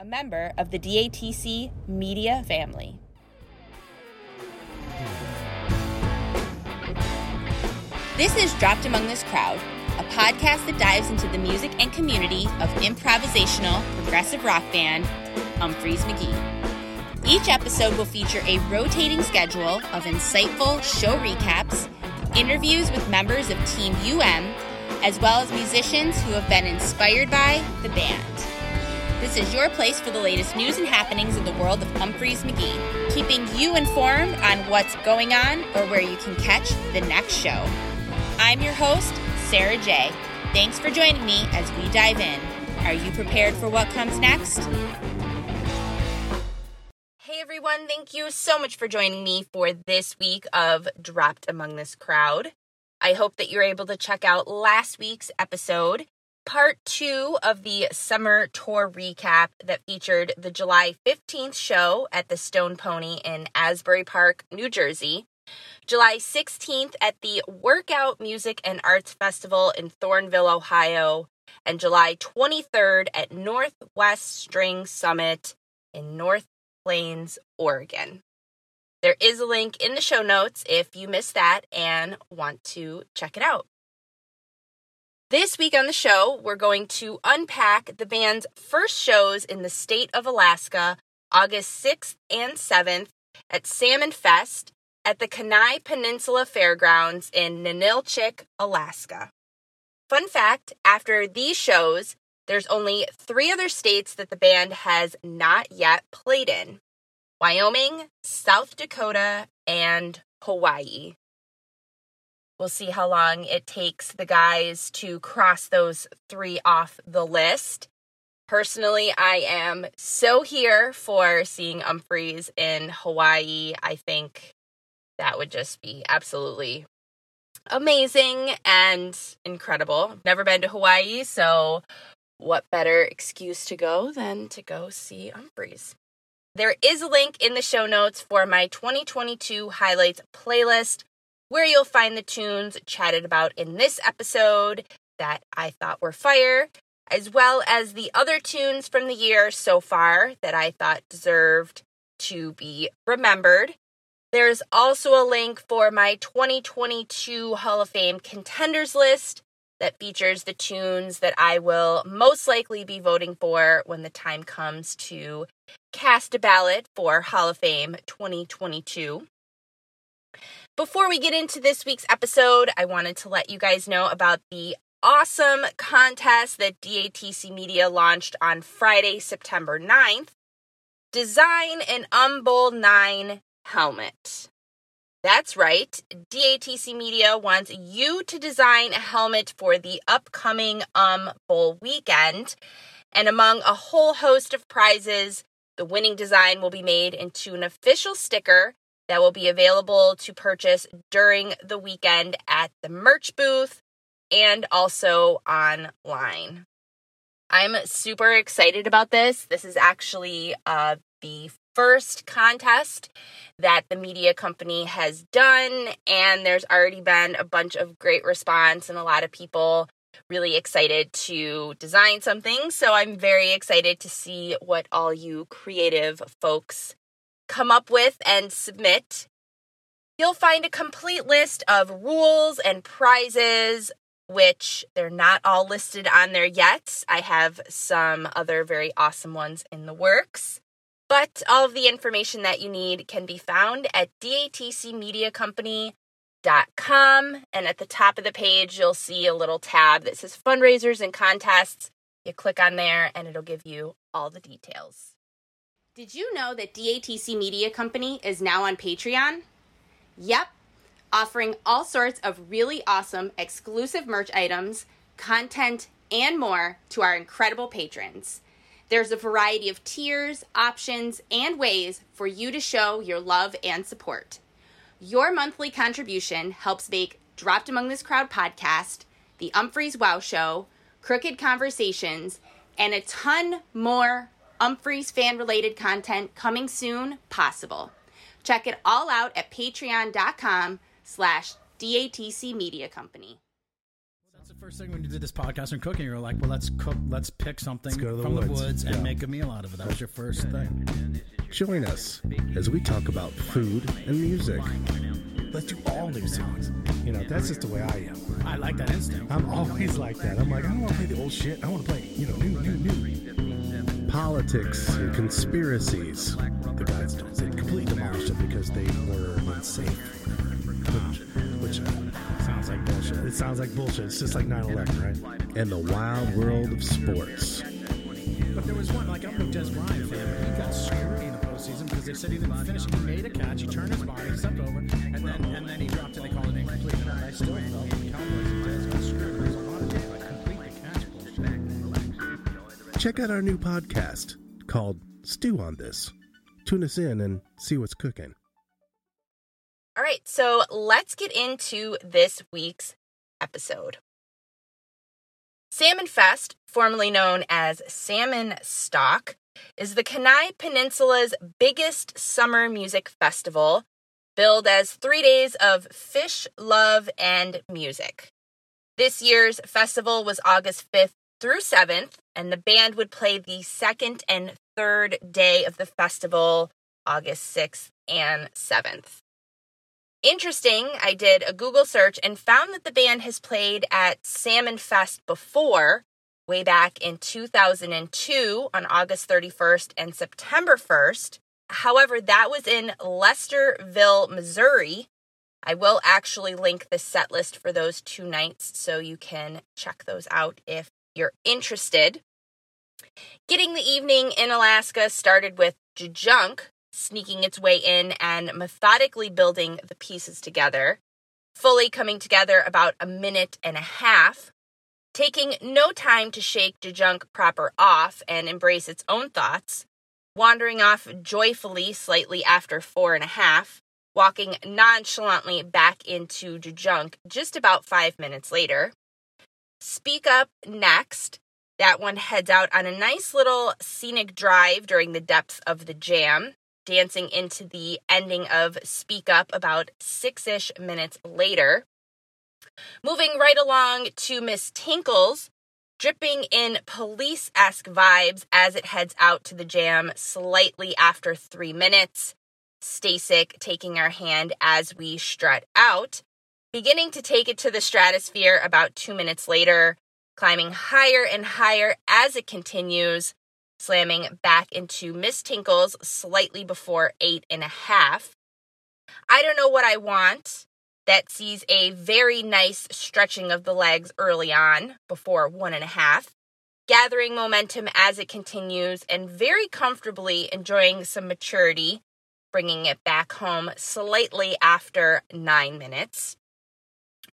a member of the DATC media family. This is Dropped Among This Crowd, a podcast that dives into the music and community of improvisational progressive rock band Umphrey's McGee. Each episode will feature a rotating schedule of insightful show recaps, interviews with members of Team UM, as well as musicians who have been inspired by the band. This is your place for the latest news and happenings in the world of Umphrey's McGee, keeping you informed on what's going on or where you can catch the next show. I'm your host, Sarah J. Thanks for joining me as we dive in. Are you prepared for what comes next? Hey everyone, thank you so much for joining me for this week of Dropped Among This Crowd. I hope that you're able to check out last week's episode, part two of the summer tour recap that featured the July 15th show at the Stone Pony in Asbury Park, New Jersey, July 16th at the Werk Out Music and Arts Festival in Thornville, Ohio, and July 23rd at Northwest String Summit in North Plains, Oregon. There is a link in the show notes if you missed that and want to check it out. This week on the show, we're going to unpack the band's first shows in the state of Alaska, August 6th and 7th at Salmon Fest at the Kenai Peninsula Fairgrounds in Ninilchik, Alaska. Fun fact after these shows, there's only three other states that the band has not yet played in Wyoming, South Dakota, and Hawaii. We'll see how long it takes the guys to cross those three off the list. Personally, I am so here for seeing Umphrey's in Hawaii. I think that would just be absolutely amazing and incredible. Never been to Hawaii, so what better excuse to go than to go see Umphrey's? There is a link in the show notes for my 2022 highlights playlist where you'll find the tunes chatted about in this episode that I thought were fire, as well as the other tunes from the year so far that I thought deserved to be remembered. There's also a link for my 2022 Hall of Fame contenders list that features the tunes that I will most likely be voting for when the time comes to cast a ballot for Hall of Fame 2022. Before we get into this week's episode, I wanted to let you guys know about the awesome contest that DATC Media launched on Friday, September 9th. Design an Umbull 9 helmet. That's right. DATC Media wants you to design a helmet for the upcoming Um Bowl weekend. And among a whole host of prizes, the winning design will be made into an official sticker that will be available to purchase during the weekend at the merch booth and also online. I'm super excited about this. This is actually uh, the first contest that the media company has done. And there's already been a bunch of great response and a lot of people really excited to design something. So I'm very excited to see what all you creative folks come up with and submit. You'll find a complete list of rules and prizes, which they're not all listed on there yet. I have some other very awesome ones in the works. But all of the information that you need can be found at datcmediacompany.com. And at the top of the page, you'll see a little tab that says fundraisers and contests. You click on there and it'll give you all the details. Did you know that DATC Media Company is now on Patreon? Yep, offering all sorts of really awesome exclusive merch items, content, and more to our incredible patrons. There's a variety of tiers, options, and ways for you to show your love and support. Your monthly contribution helps make Dropped Among This Crowd podcast, The Umphrey's Wow Show, Crooked Conversations, and a ton more Umphrey's fan related content coming soon possible. Check it all out at patreon.com slash DATC Media Company That's the first thing when you did this podcast on cooking, you were like, "Well, let's cook. Let's pick something go to the from the woods. woods and Yeah. make a meal out of it." That was your first thing. Join us as we talk about food and music. Let's do all new songs. You know, that's just the way I am. I like that instinct. I'm always like that. I'm like, I don't want to play the old shit. I want to play, you know, new, new, new. Politics and conspiracies. The guys don't. They completely demolished it because they were unsafe. Which, uh, sounds like bullshit. It sounds like bullshit. It's just like 9/11, right? And the wild world of sports. But there was one, like I'm Dez Bryant fan, he got screwed in the postseason because they said he didn't finish. He made a catch, he turned his body, stepped over, and then and then he dropped it. They called it incomplete. And I still felt Check out our new podcast called Stew on This. Tune us in and see what's cooking. All right, so let's get into this week's episode. Salmon Fest, formerly known as Salmonstock, is the Kenai Peninsula's biggest summer music festival, billed as three days of fish, love, and music. This year's festival was August 5th through 7th, and the band would play the second and third day of the festival, August 6th and 7th. Interesting, I did a Google search and found that the band has played at Salmon Fest before, way back in 2002 on August 31st and September 1st. However, that was in Lesterville, Missouri. I will actually link the set list for those two nights so you can check those out if you're interested. Getting the evening in Alaska started with Jajunk, sneaking its way in and methodically building the pieces together, fully coming together about a minute and a half, taking no time to shake Jajunk proper off and embrace its own thoughts, wandering off joyfully slightly after four and a half, walking nonchalantly back into Jajunk just about five minutes later. Speak Up next. That one heads out on a nice little scenic drive during the depths of the jam, dancing into the ending of Speak Up about six ish minutes later. Moving right along to Miss Tinkles, dripping in police esque vibes as it heads out to the jam slightly after three minutes. Stasik taking our hand as we strut out, beginning to take it to the stratosphere about two minutes later, climbing higher and higher as it continues, slamming back into Miss Tinkles slightly before eight and a half. I don't know what I want. That sees a very nice stretching of the legs early on before one and a half, gathering momentum as it continues and very comfortably enjoying some maturity, bringing it back home slightly after nine minutes.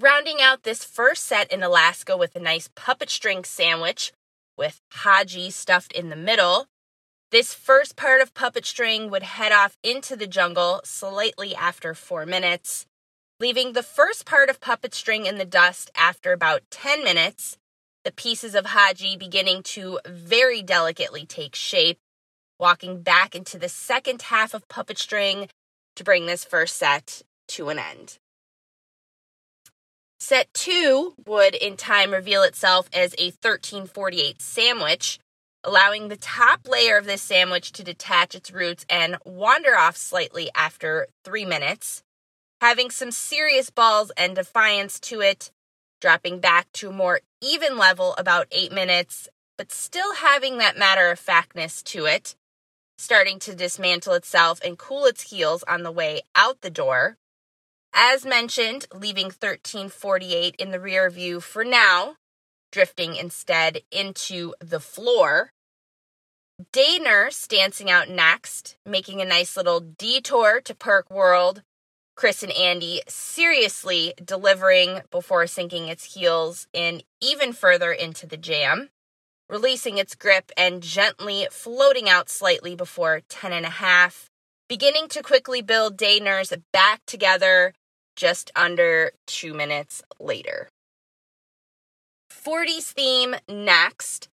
Rounding out this first set in Alaska with a nice puppet string sandwich with haji stuffed in the middle. This first part of puppet string would head off into the jungle slightly after four minutes, leaving the first part of puppet string in the dust after about 10 minutes, the pieces of haji beginning to very delicately take shape, walking back into the second half of puppet string to bring this first set to an end. Set two would in time reveal itself as a 1348 sandwich, allowing the top layer of this sandwich to detach its roots and wander off slightly after three minutes, having some serious balls and defiance to it, dropping back to a more even level about eight minutes, but still having that matter of factness to it, starting to dismantle itself and cool its heels on the way out the door. As mentioned, leaving 1348 in the rear view for now, drifting instead into the floor. Day Nurse dancing out next, making a nice little detour to Perk World. Chris and Andy seriously delivering before sinking its heels in even further into the jam, releasing its grip and gently floating out slightly before 10 and a half, beginning to quickly build Day back together just under two minutes later. 40s theme next,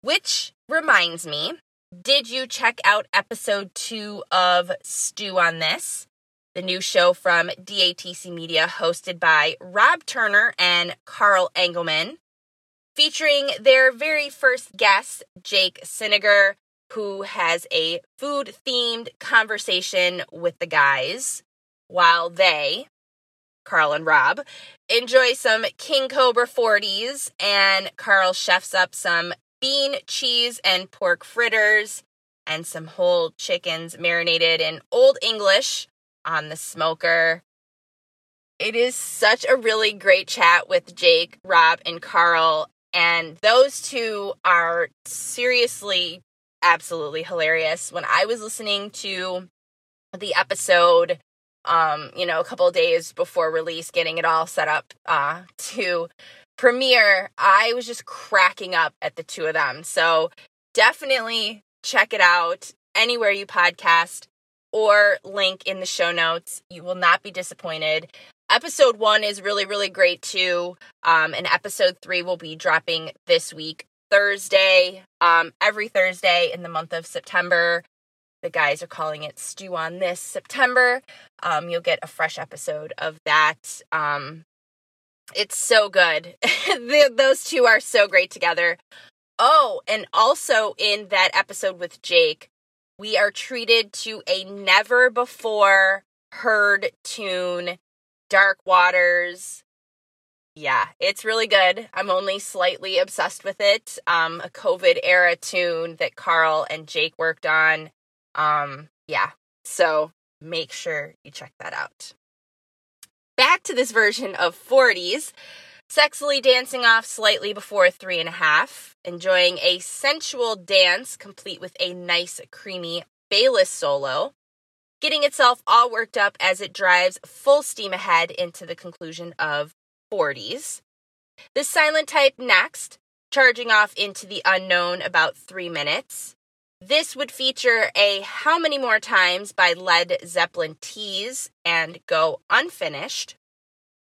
which reminds me, did you check out episode two of Stew on This? The new show from DATC Media, hosted by Rob Turner and Carl Engelman. featuring their very first guest, Jake Cinninger, who has a food themed conversation with the guys while they, Carl and Rob, enjoy some King Cobra 40s and Carl chefs up some bean, cheese, and pork fritters and some whole chickens marinated in Old English on the smoker. It is such a really great chat with Jake, Rob, and Carl. And those two are seriously, absolutely hilarious. When I was listening to the episode, um, you know, a couple days before release, getting it all set up uh, to premiere, I was just cracking up at the two of them. So definitely check it out anywhere you podcast or link in the show notes. You will not be disappointed episode one is really, really great too. Um, and episode three will be dropping this week, Thursday, um, every Thursday in the month of September. The guys are calling it Stew on This September. Um, you'll get a fresh episode of that. Um, it's so good. the, those two are so great together. Oh, and also in that episode with Jake, we are treated to a never before heard tune Dark Waters. Yeah, it's really good. I'm only slightly obsessed with it. Um, a COVID era tune that Carl and Jake worked on. Um, yeah, so make sure you check that out. Back to this version of 40s, sexily dancing off slightly before three and a half, enjoying a sensual dance complete with a nice, creamy Bayliss solo getting itself all worked up as it drives full steam ahead into the conclusion of 40s. The silent type next, charging off into the unknown about three minutes. This would feature a How Many More Times by Led Zeppelin tease and go unfinished.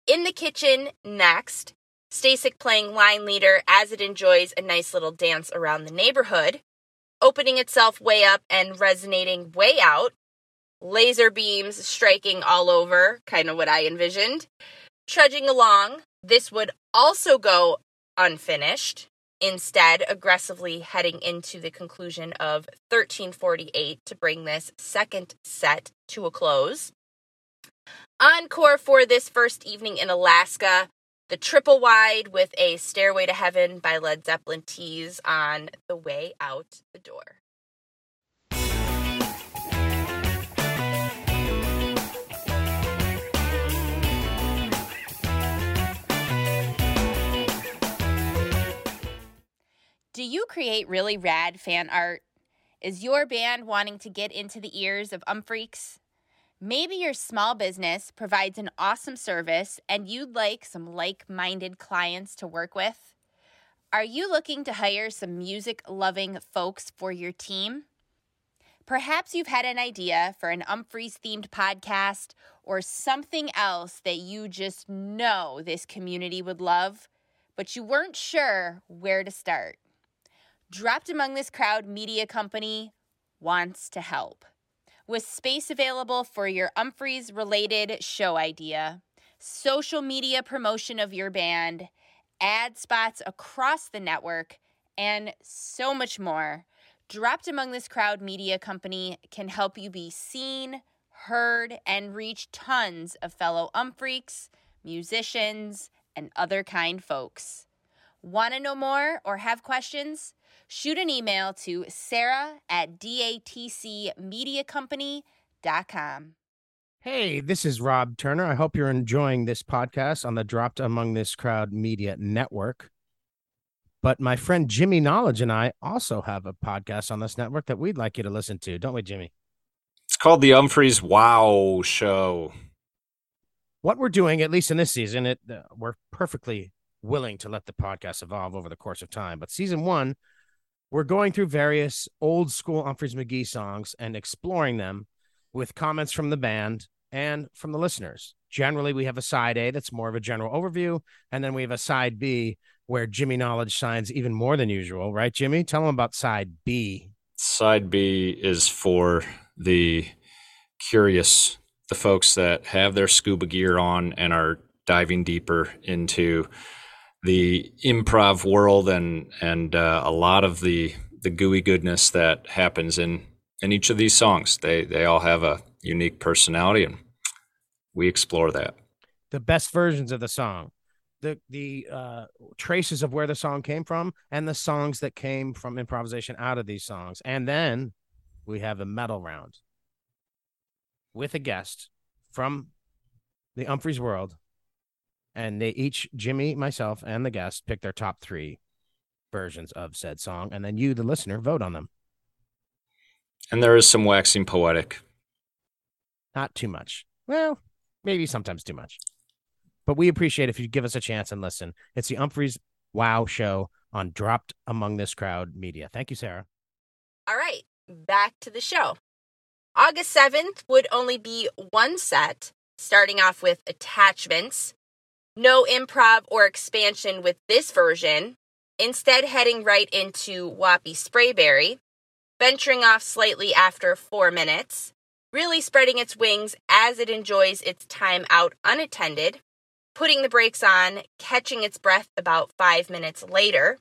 In the kitchen next, Stasik playing line leader as it enjoys a nice little dance around the neighborhood, opening itself way up and resonating way out laser beams striking all over, kind of what I envisioned. Trudging along, this would also go unfinished, instead, aggressively heading into the conclusion of 1348 to bring this second set to a close. Encore for this first evening in Alaska, the triple wide with a Stairway to Heaven by Led Zeppelin tease on the way out the door. Do you create really rad fan art? Is your band wanting to get into the ears of umphreaks? Maybe your small business provides an awesome service and you'd like some like minded clients to work with? Are you looking to hire some music loving folks for your team? Perhaps you've had an idea for an Umphreys themed podcast or something else that you just know this community would love, but you weren't sure where to start. Dropped Among This Crowd Media Company wants to help. With space available for your Umphreys related show idea, social media promotion of your band, ad spots across the network, and so much more, Dropped Among This Crowd Media Company can help you be seen, heard, and reach tons of fellow Umphreaks, musicians, and other kind folks. Want to know more or have questions? Shoot an email to sarah at datcmediacompany.com. Hey, this is Rob Turner. I hope you're enjoying this podcast on the Dropped Among This Crowd Media Network. But my friend Jimmy Knowledge and I also have a podcast on this network that we'd like you to listen to, don't we, Jimmy? It's called the Umphreys Wow Show. What we're doing, at least in this season, it uh, we're perfectly willing to let the podcast evolve over the course of time. But season one, we're going through various old school Umphrey's McGee songs and exploring them with comments from the band and from the listeners. Generally, we have a side A that's more of a general overview, and then we have a side B where Jimmy Knowledge shines even more than usual, right, Jimmy? Tell them about side B. Side B is for the curious, the folks that have their scuba gear on and are diving deeper into the improv world and and uh, a lot of the the gooey goodness that happens in in each of these songs. They they all have a unique personality, and we explore that. The best versions of the song, the the uh, traces of where the song came from, and the songs that came from improvisation out of these songs, and then we have a metal round with a guest from the Umphrey's World, and they each Jimmy, myself, and the guest pick their top three versions of said song, and then you, the listener, vote on them. And there is some waxing poetic. Not too much. Well, maybe sometimes too much. But we appreciate if you give us a chance and listen. It's the Umphrey's Wow Show on Dropped Among This Crowd Media. Thank you, Sarah. All right, back to the show. August 7th would only be one set, starting off with attachments. No improv or expansion with this version, instead, heading right into Wappy Sprayberry, venturing off slightly after four minutes, really spreading its wings as it enjoys its time out unattended, putting the brakes on, catching its breath about five minutes later,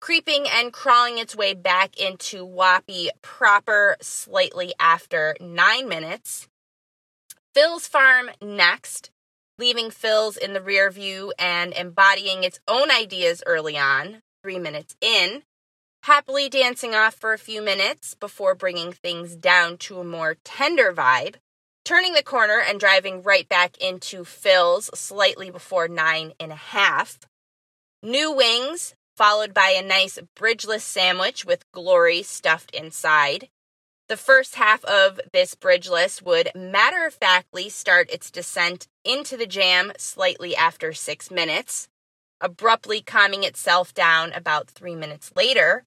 creeping and crawling its way back into Wappy proper slightly after nine minutes. Phil's Farm next, leaving Phil's in the rear view and embodying its own ideas early on, three minutes in, happily dancing off for a few minutes before bringing things down to a more tender vibe, turning the corner and driving right back into Phil's slightly before nine and a half. New wings, followed by a nice bridgeless sandwich with glory stuffed inside. The first half of this bridgeless would matter of factly start its descent into the jam slightly after six minutes, abruptly calming itself down about three minutes later,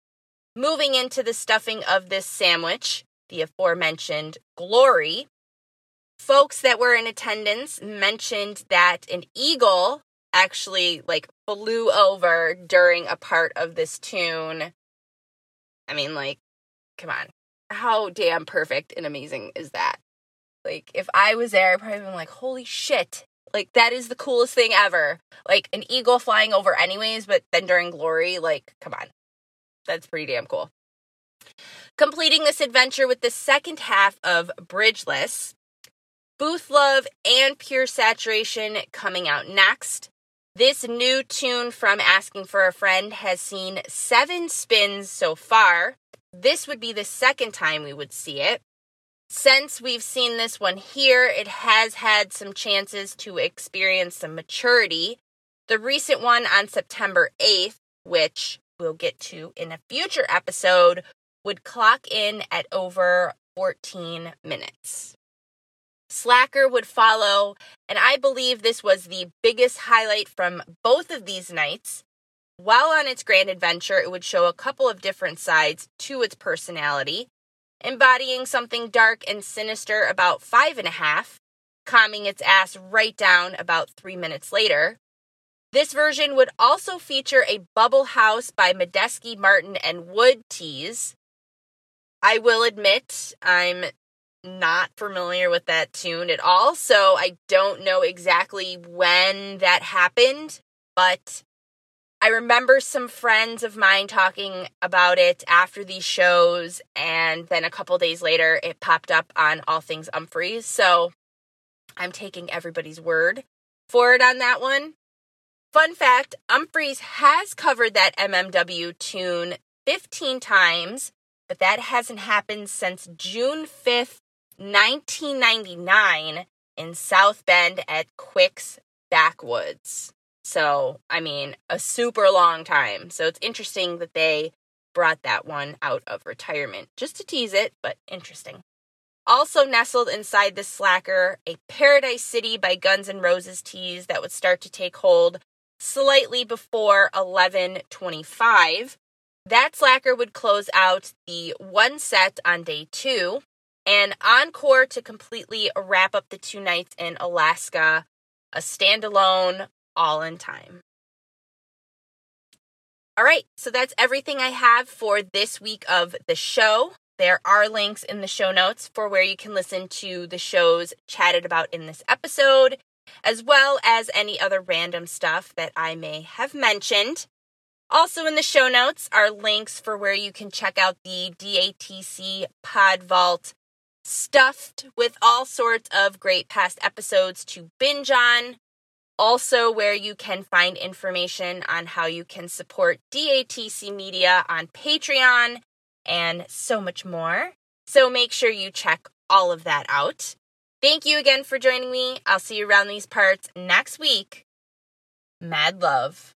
moving into the stuffing of this sandwich, the aforementioned glory. Folks that were in attendance mentioned that an eagle actually like flew over during a part of this tune. I mean, like, come on how damn perfect and amazing is that? Like, if I was there, I'd probably been like, holy shit. Like, that is the coolest thing ever. Like, an eagle flying over, anyways, but then during glory, like, come on. That's pretty damn cool. Completing this adventure with the second half of Bridgeless, Booth Love and Pure Saturation coming out next. This new tune from Asking for a Friend has seen seven spins so far, this would be the second time we would see it. Since we've seen this one here, it has had some chances to experience some maturity. The recent one on September 8th, which we'll get to in a future episode, would clock in at over 14 minutes. Slacker would follow, and I believe this was the biggest highlight from both of these nights while on its grand adventure, it would show a couple of different sides to its personality, embodying something dark and sinister about five and a half, calming its ass right down about three minutes later. This version would also feature a Bubble House by Medeski Martin and Wood tease. I will admit, I'm not familiar with that tune at all, so I don't know exactly when that happened, but I remember some friends of mine talking about it after these shows, and then a couple days later, it popped up on All Things Umphrey's. So I'm taking everybody's word for it on that one. Fun fact Umphrey's has covered that MMW tune 15 times, but that hasn't happened since June 5th, 1999, in South Bend at Quick's Backwoods. So, I mean, a super long time. So it's interesting that they brought that one out of retirement just to tease it, but interesting. Also nestled inside the slacker, a Paradise City by Guns N' Roses tease that would start to take hold slightly before 11:25. That slacker would close out the one set on day 2 and encore to completely wrap up the two nights in Alaska, a standalone all in time. All right, so that's everything I have for this week of the show. There are links in the show notes for where you can listen to the shows chatted about in this episode as well as any other random stuff that I may have mentioned. Also, in the show notes are links for where you can check out the DATC Pod Vault stuffed with all sorts of great past episodes to binge on. Also, where you can find information on how you can support DATC Media on Patreon and so much more. So make sure you check all of that out. Thank you again for joining me. I'll see you around these parts next week. Mad love.